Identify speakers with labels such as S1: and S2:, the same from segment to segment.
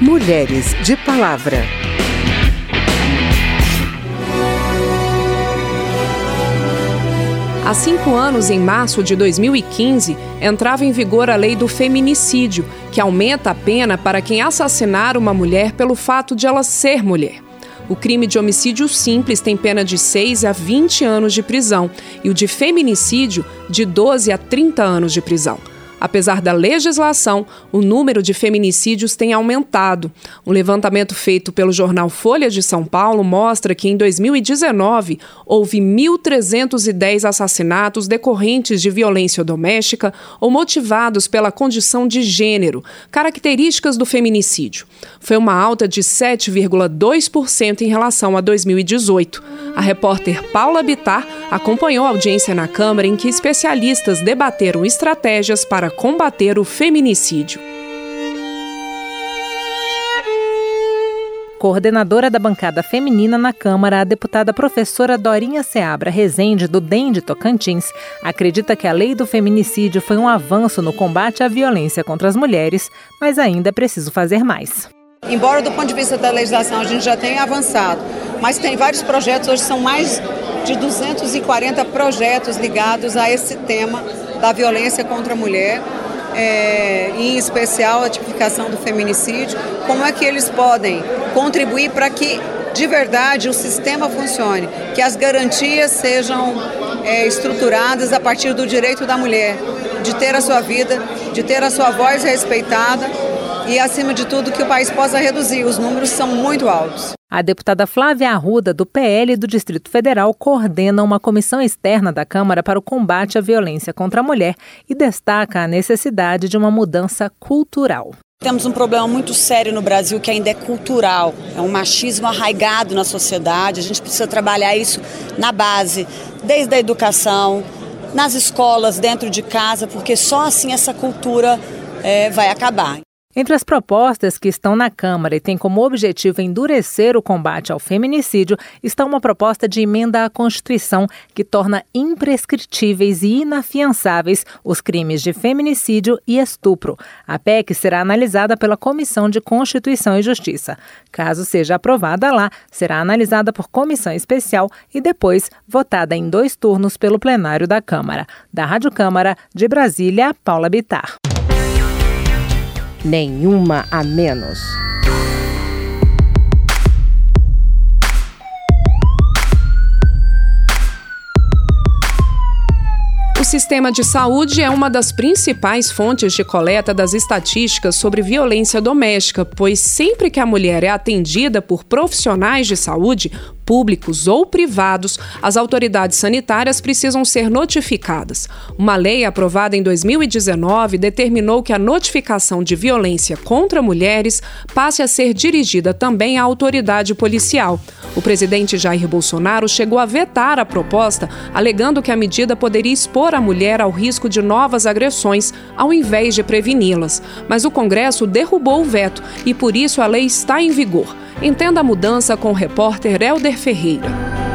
S1: Mulheres de Palavra.
S2: Há cinco anos, em março de 2015, entrava em vigor a lei do feminicídio, que aumenta a pena para quem assassinar uma mulher pelo fato de ela ser mulher. O crime de homicídio simples tem pena de 6 a 20 anos de prisão e o de feminicídio de 12 a 30 anos de prisão. Apesar da legislação, o número de feminicídios tem aumentado. Um levantamento feito pelo jornal Folha de São Paulo mostra que em 2019 houve 1.310 assassinatos decorrentes de violência doméstica ou motivados pela condição de gênero, características do feminicídio. Foi uma alta de 7,2% em relação a 2018. A repórter Paula Bitar acompanhou a audiência na Câmara em que especialistas debateram estratégias para combater o feminicídio.
S3: Coordenadora da bancada feminina na Câmara, a deputada professora Dorinha Seabra Rezende, do DEM de Tocantins, acredita que a lei do feminicídio foi um avanço no combate à violência contra as mulheres, mas ainda é preciso fazer mais.
S4: Embora do ponto de vista da legislação a gente já tenha avançado, mas tem vários projetos, hoje são mais de 240 projetos ligados a esse tema da violência contra a mulher, é, em especial a tipificação do feminicídio, como é que eles podem contribuir para que de verdade o sistema funcione, que as garantias sejam é, estruturadas a partir do direito da mulher de ter a sua vida, de ter a sua voz respeitada e, acima de tudo, que o país possa reduzir. Os números são muito altos.
S3: A deputada Flávia Arruda, do PL do Distrito Federal, coordena uma comissão externa da Câmara para o combate à violência contra a mulher e destaca a necessidade de uma mudança cultural.
S5: Temos um problema muito sério no Brasil que ainda é cultural, é um machismo arraigado na sociedade. A gente precisa trabalhar isso na base, desde a educação, nas escolas, dentro de casa, porque só assim essa cultura é, vai acabar.
S3: Entre as propostas que estão na Câmara e têm como objetivo endurecer o combate ao feminicídio está uma proposta de emenda à Constituição que torna imprescritíveis e inafiançáveis os crimes de feminicídio e estupro. A PEC será analisada pela Comissão de Constituição e Justiça. Caso seja aprovada lá, será analisada por comissão especial e depois votada em dois turnos pelo plenário da Câmara. Da Rádio Câmara, de Brasília, Paula Bitar
S1: nenhuma a menos.
S2: O sistema de saúde é uma das principais fontes de coleta das estatísticas sobre violência doméstica, pois sempre que a mulher é atendida por profissionais de saúde, públicos ou privados, as autoridades sanitárias precisam ser notificadas. Uma lei aprovada em 2019 determinou que a notificação de violência contra mulheres passe a ser dirigida também à autoridade policial. O presidente Jair Bolsonaro chegou a vetar a proposta, alegando que a medida poderia expor a mulher ao risco de novas agressões, ao invés de preveni-las. Mas o Congresso derrubou o veto e por isso a lei está em vigor. Entenda a mudança com o repórter Helder Ferreira.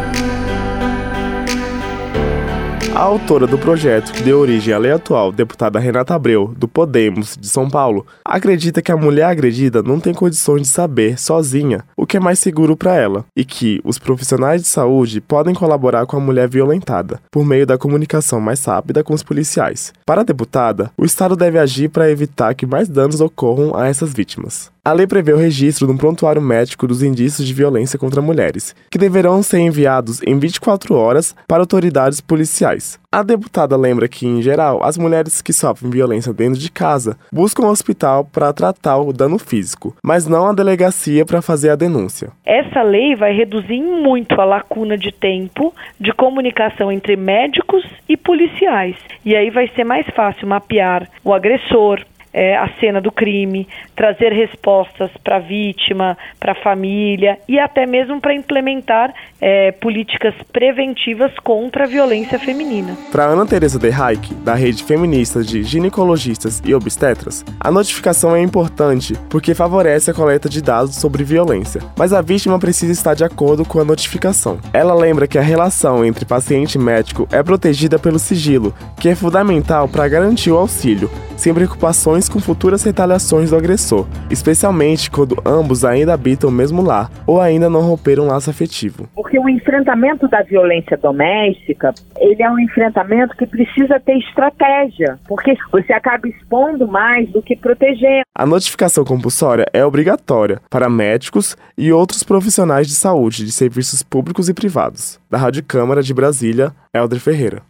S6: A autora do projeto, que deu origem à lei atual, deputada Renata Abreu, do Podemos de São Paulo, acredita que a mulher agredida não tem condições de saber, sozinha, o que é mais seguro para ela, e que os profissionais de saúde podem colaborar com a mulher violentada, por meio da comunicação mais rápida com os policiais. Para a deputada, o Estado deve agir para evitar que mais danos ocorram a essas vítimas. A lei prevê o registro no prontuário médico dos indícios de violência contra mulheres, que deverão ser enviados em 24 horas para autoridades policiais. A deputada lembra que, em geral, as mulheres que sofrem violência dentro de casa buscam o hospital para tratar o dano físico, mas não a delegacia para fazer a denúncia.
S7: Essa lei vai reduzir muito a lacuna de tempo de comunicação entre médicos e policiais. E aí vai ser mais fácil mapear o agressor, é, a cena do crime, trazer respostas para a vítima, para a família e até mesmo para implementar é, políticas preventivas contra a violência feminina.
S6: Para Ana Teresa de Reich, da rede feminista de ginecologistas e obstetras, a notificação é importante porque favorece a coleta de dados sobre violência, mas a vítima precisa estar de acordo com a notificação. Ela lembra que a relação entre paciente e médico é protegida pelo sigilo, que é fundamental para garantir o auxílio, sem preocupações com futuras retaliações do agressor, especialmente quando ambos ainda habitam o mesmo lar ou ainda não romperam um laço afetivo.
S8: Porque o enfrentamento da violência doméstica, ele é um enfrentamento que precisa ter estratégia, porque você acaba expondo mais do que protegendo.
S6: A notificação compulsória é obrigatória para médicos e outros profissionais de saúde de serviços públicos e privados. Da Rádio Câmara de Brasília, Helder Ferreira.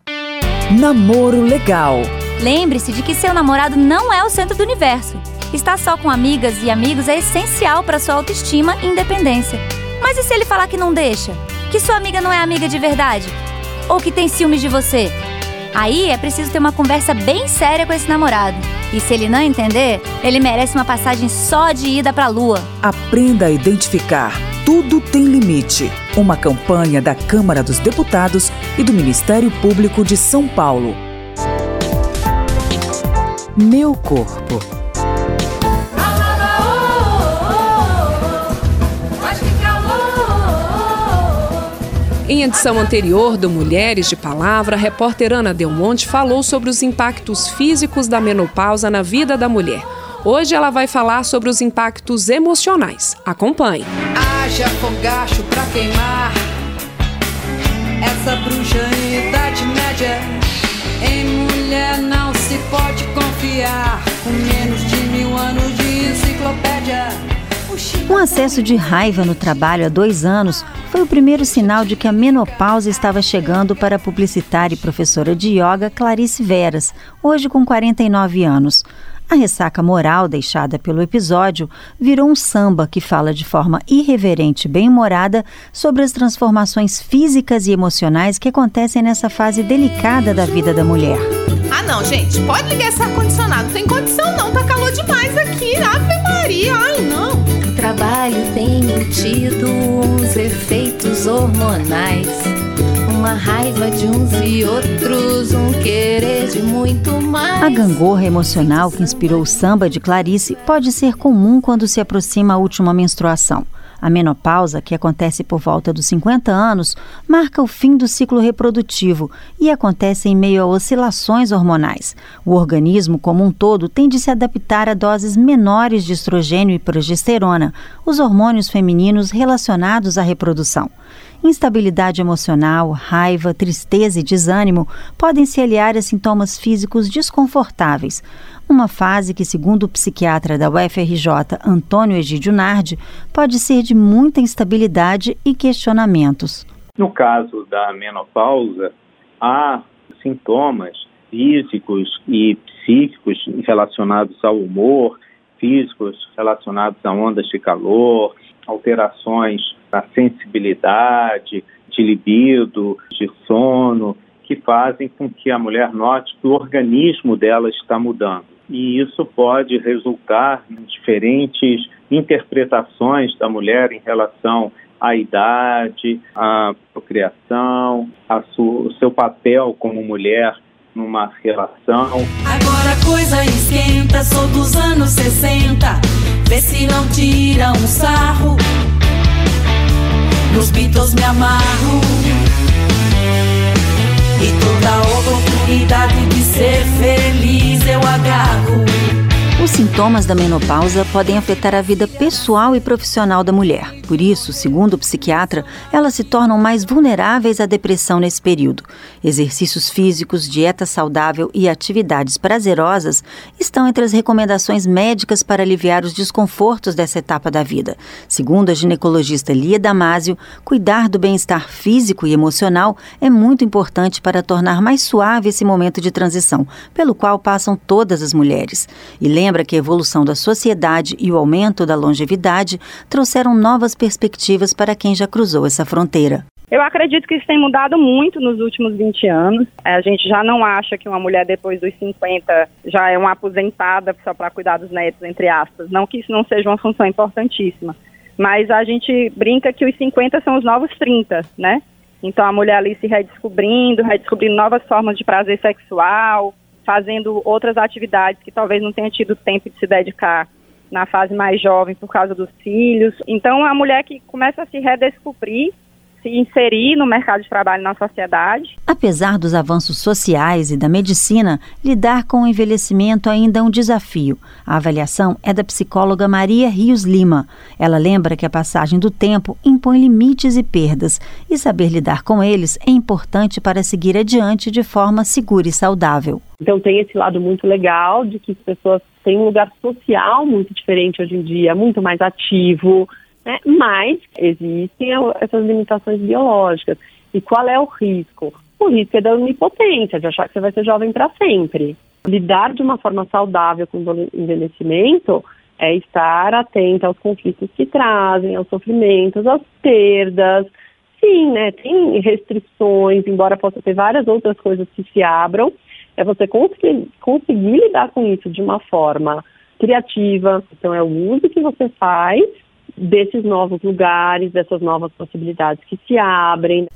S9: Namoro legal.
S10: Lembre-se de que seu namorado não é o centro do universo. Estar só com amigas e amigos é essencial para sua autoestima e independência. Mas e se ele falar que não deixa? Que sua amiga não é amiga de verdade? Ou que tem ciúmes de você? Aí é preciso ter uma conversa bem séria com esse namorado. E se ele não entender, ele merece uma passagem só de ida para a lua.
S9: Aprenda a identificar. Tudo tem limite. Uma campanha da Câmara dos Deputados e do Ministério Público de São Paulo. Meu corpo.
S2: Em edição anterior do Mulheres de Palavra, a repórter Ana Del Monte falou sobre os impactos físicos da menopausa na vida da mulher. Hoje ela vai falar sobre os impactos emocionais. Acompanhe.
S11: Haja fogacho pra queimar essa bruxa em idade média. Em mulher não se pode confiar com menos de mil anos de enciclopédia.
S12: Um acesso de raiva no trabalho há dois anos foi o primeiro sinal de que a menopausa estava chegando para a publicitária e professora de yoga Clarice Veras, hoje com 49 anos. A ressaca moral deixada pelo episódio virou um samba que fala de forma irreverente e bem-humorada sobre as transformações físicas e emocionais que acontecem nessa fase delicada da vida da mulher.
S13: Ah, não, gente, pode ligar esse ar-condicionado. Tem condição não, tá calor demais aqui. Ave Maria, ai não
S14: trabalho tenho tido uns efeitos hormonais. Uma raiva de uns e outros, um querer de muito mais.
S12: A gangorra emocional que inspirou o samba de Clarice pode ser comum quando se aproxima a última menstruação. A menopausa, que acontece por volta dos 50 anos, marca o fim do ciclo reprodutivo e acontece em meio a oscilações hormonais. O organismo, como um todo, tem de se adaptar a doses menores de estrogênio e progesterona, os hormônios femininos relacionados à reprodução. Instabilidade emocional, raiva, tristeza e desânimo podem se aliar a sintomas físicos desconfortáveis. Uma fase que, segundo o psiquiatra da UFRJ, Antônio Egídio Nardi, pode ser de muita instabilidade e questionamentos.
S15: No caso da menopausa, há sintomas físicos e psíquicos relacionados ao humor, físicos relacionados a ondas de calor, alterações da sensibilidade, de libido, de sono, que fazem com que a mulher note que o organismo dela está mudando e isso pode resultar em diferentes interpretações da mulher em relação à idade, à procriação, a o seu papel como mulher numa relação.
S11: Agora a coisa esquenta, sou dos anos 60, vê se não tira um sarro. Nos Beatles me amarro e toda oportunidade de ser feliz eu agarro.
S12: Os sintomas da menopausa podem afetar a vida pessoal e profissional da mulher. Por isso, segundo o psiquiatra, elas se tornam mais vulneráveis à depressão nesse período. Exercícios físicos, dieta saudável e atividades prazerosas estão entre as recomendações médicas para aliviar os desconfortos dessa etapa da vida. Segundo a ginecologista Lia Damasio, cuidar do bem-estar físico e emocional é muito importante para tornar mais suave esse momento de transição, pelo qual passam todas as mulheres. E lembra que a evolução da sociedade e o aumento da longevidade trouxeram novas perspectivas para quem já cruzou essa fronteira.
S16: Eu acredito que isso tem mudado muito nos últimos 20 anos. É, a gente já não acha que uma mulher depois dos 50 já é uma aposentada só para cuidar dos netos, entre aspas. Não que isso não seja uma função importantíssima. Mas a gente brinca que os 50 são os novos 30, né? Então a mulher ali se redescobrindo, redescobrindo novas formas de prazer sexual, fazendo outras atividades que talvez não tenha tido tempo de se dedicar na fase mais jovem por causa dos filhos. Então, a mulher que começa a se redescobrir se inserir no mercado de trabalho na sociedade.
S12: Apesar dos avanços sociais e da medicina, lidar com o envelhecimento ainda é um desafio. A avaliação é da psicóloga Maria Rios Lima. Ela lembra que a passagem do tempo impõe limites e perdas, e saber lidar com eles é importante para seguir adiante de forma segura e saudável.
S17: Então tem esse lado muito legal de que as pessoas têm um lugar social muito diferente hoje em dia, muito mais ativo, né? mas existem essas limitações biológicas. E qual é o risco? O risco é da onipotência, de achar que você vai ser jovem para sempre. Lidar de uma forma saudável com o envelhecimento é estar atento aos conflitos que trazem, aos sofrimentos, às perdas. Sim, né, tem restrições, embora possa ter várias outras coisas que se abram, é você conseguir, conseguir lidar com isso de uma forma criativa. Então, é o uso que você faz desses novos lugares, dessas novas possibilidades que se abrem.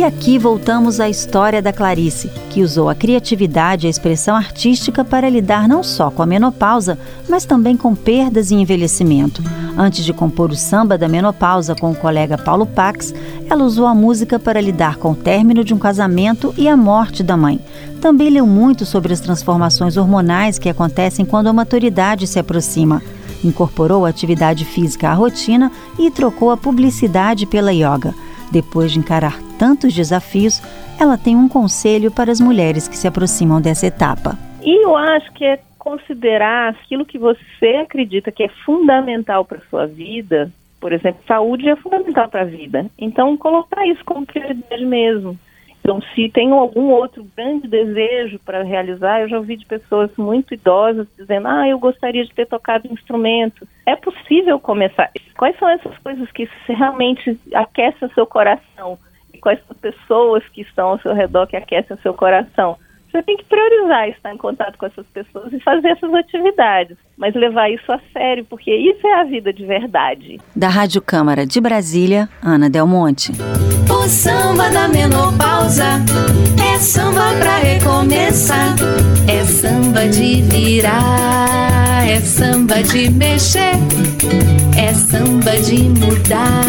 S12: E aqui voltamos à história da Clarice, que usou a criatividade e a expressão artística para lidar não só com a menopausa, mas também com perdas e envelhecimento. Antes de compor o samba da menopausa com o colega Paulo Pax, ela usou a música para lidar com o término de um casamento e a morte da mãe. Também leu muito sobre as transformações hormonais que acontecem quando a maturidade se aproxima. Incorporou a atividade física à rotina e trocou a publicidade pela yoga. Depois de encarar tantos desafios, ela tem um conselho para as mulheres que se aproximam dessa etapa.
S18: E eu acho que é considerar aquilo que você acredita que é fundamental para sua vida. Por exemplo, saúde é fundamental para a vida. Então, colocar isso como prioridade mesmo. Então, se tem algum outro grande desejo para realizar, eu já ouvi de pessoas muito idosas dizendo: Ah, eu gostaria de ter tocado instrumento. É possível começar. Quais são essas coisas que realmente aquecem o seu coração? E quais são as pessoas que estão ao seu redor que aquecem o seu coração? Você tem que priorizar estar em contato com essas pessoas e fazer essas atividades, mas levar isso a sério, porque isso é a vida de verdade.
S12: Da Rádio Câmara de Brasília, Ana Del Monte.
S11: O samba da menopausa é samba pra recomeçar, é samba de virar, é samba de mexer, é samba de mudar,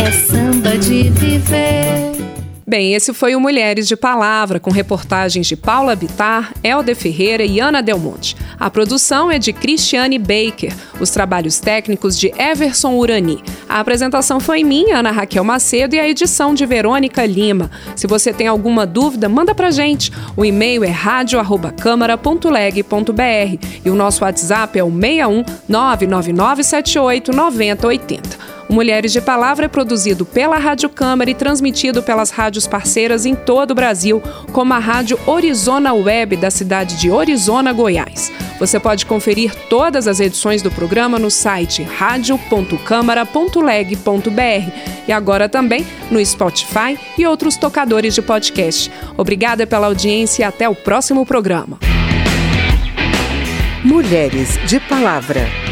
S11: é samba de viver.
S2: Bem, esse foi o Mulheres de Palavra, com reportagens de Paula Bitar, Helder Ferreira e Ana Delmonte. A produção é de Cristiane Baker, os trabalhos técnicos de Everson Urani. A apresentação foi minha, Ana Raquel Macedo, e a edição de Verônica Lima. Se você tem alguma dúvida, manda pra gente. O e-mail é radio@câmara.leg.br e o nosso WhatsApp é o 61 99978 9080. O Mulheres de Palavra é produzido pela Rádio Câmara e transmitido pelas rádios parceiras em todo o Brasil, como a Rádio Orizona Web da cidade de Orizona, Goiás. Você pode conferir todas as edições do programa no site radio.câmara.leg.br e agora também no Spotify e outros tocadores de podcast. Obrigada pela audiência e até o próximo programa.
S1: Mulheres de Palavra.